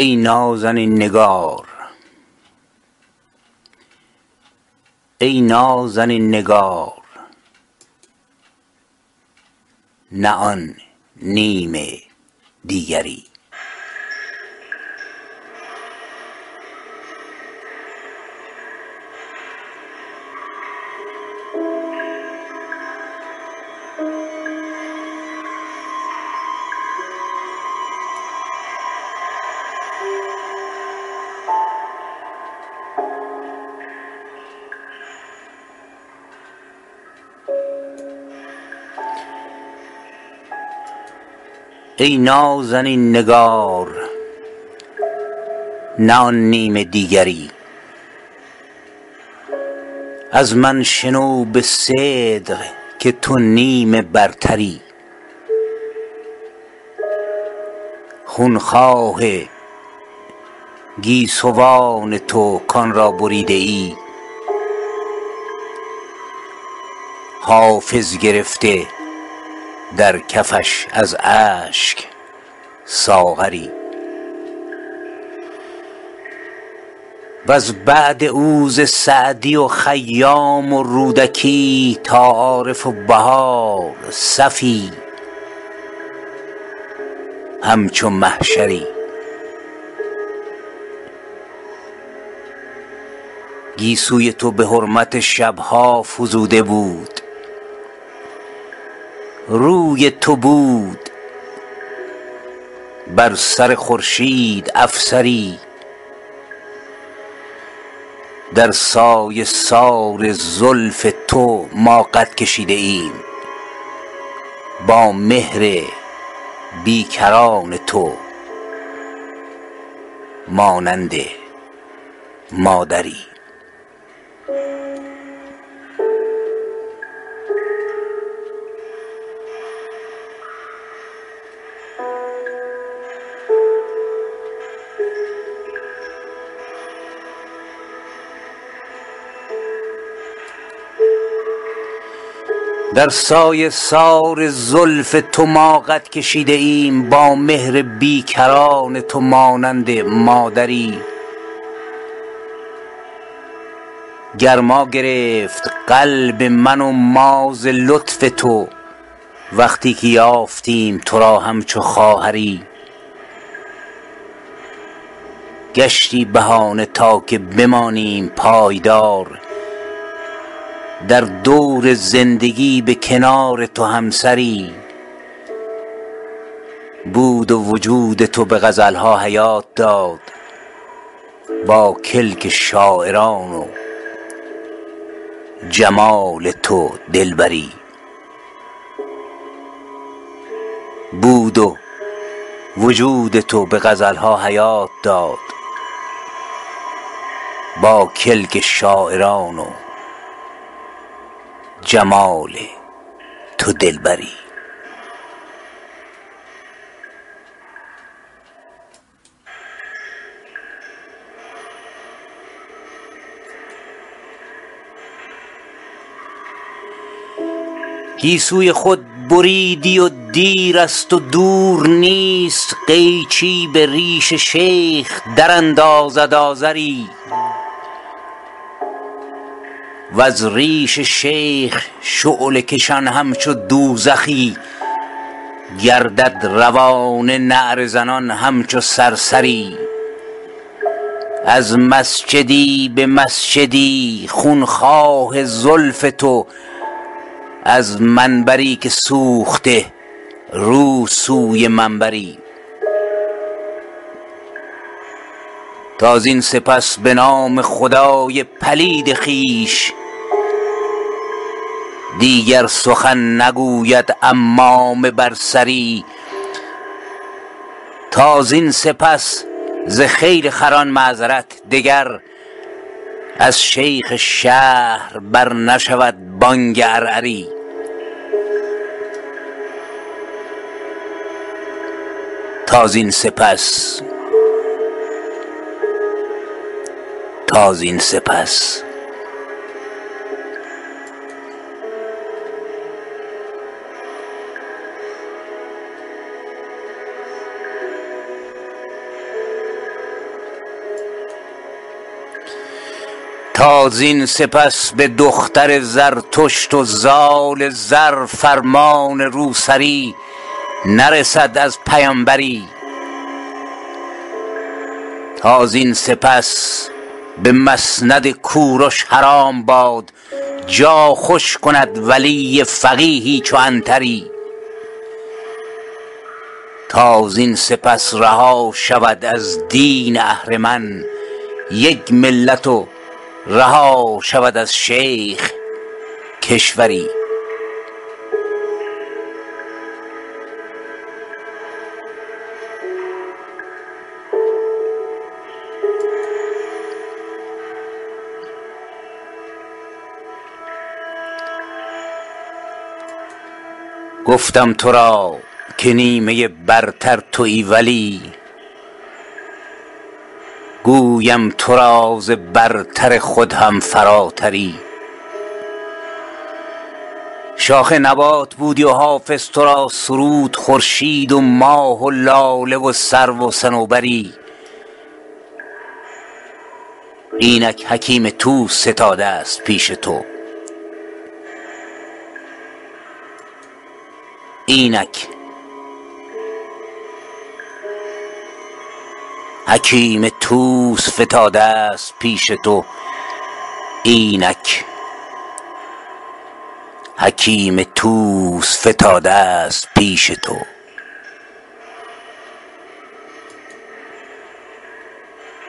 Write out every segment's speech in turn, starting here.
ای نازنین نگار. ای نازنین نگار. نه آن نیم دیگری. ای نازنین نگار نه آن نیم دیگری. از من شنو به صدق که تو نیم برتری. خون خواه گیسوان تو کان را بریده ای. حافظ گرفته در کفش از اشک ساغری. وز بعد او ز سعدی و خیام و رودکی تا عارف و بهار صفی. همچو محشری. گیسوی تو به حرمت شب ها فزوده بود. روی تو بود. بر سر خورشید افسری. در سایه سار زلف تو ما قد کشیده ایم. با مهر بی کران تو. مانند مادری. در سایه سار زلف تو ما قد کشیده ایم با مهر بی کران تو مانند مادری. گرما گرفت قلب من و ما ز لطف تو وقتی که یافتیم تو را همچو خواهری. گشتی بهانه تا که بمانیم پایدار. در دور زندگی به کنار تو همسری بود و وجود تو به غزل ها حیات داد با کلک شاعران و جمال تو دلبری بود و وجود تو به غزل ها حیات داد با کلک شاعران و جمال تو دلبری. گیسوی خود بریدی و دیر است و دور نیست قیچی به ریش شیخ دراندازد آزری. وز ریش شیخ شعله کشان همچو دوزخی گردد روان نعره زنان همچو صرصری از مسجدی به مسجدی خون خواه زلف تو از منبری که سوخته رو سوی منبری. تا زین سپس به نام خدای پلید خویش دیگر سخن نگوید عمام بر سری تا زین سپس ز خیل خران معذرت دگر از شیخ شهر بر نشود بانگ عرعری تا زین سپس تا زین سپس. تا زین سپس به دختر زرتشت و زال زر فرمان روسری نرسد از پیامبری. تا زین سپس به مسند کوروش حرام باد جا خوش کند ولی فقیهی چو عنتری تا زین سپس رها شود از دین اهرمن یک ملت و رها شود از شیخ کشوری. گفتم تو را که نیمه برتر تویی ولی گویم تو را ز برتر خود هم فراتری. شاخ نبات بودی و حافظ تو را سرود خورشید و ماه و لاله و سرو و صنوبری. اینک حکیم طوس ستاده ست پیش تو. اینک حکیم طوس فتاده ست پیش تو اینک حکیم طوس فتاده ست پیش تو.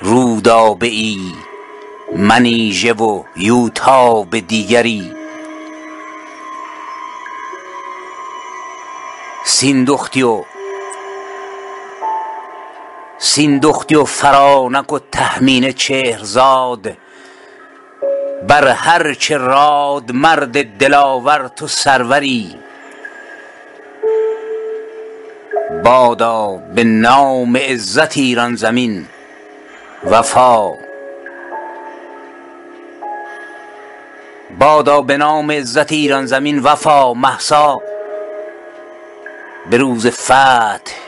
رودابه ای منیژه و یوتاب دیگری. سیندختی و فرانک و تهمینه چهرزاد. بر هر چه راد مرد دلاور تو سروری. بادا به نام عزت ایران زمین. وفا مهسا. به روز فتح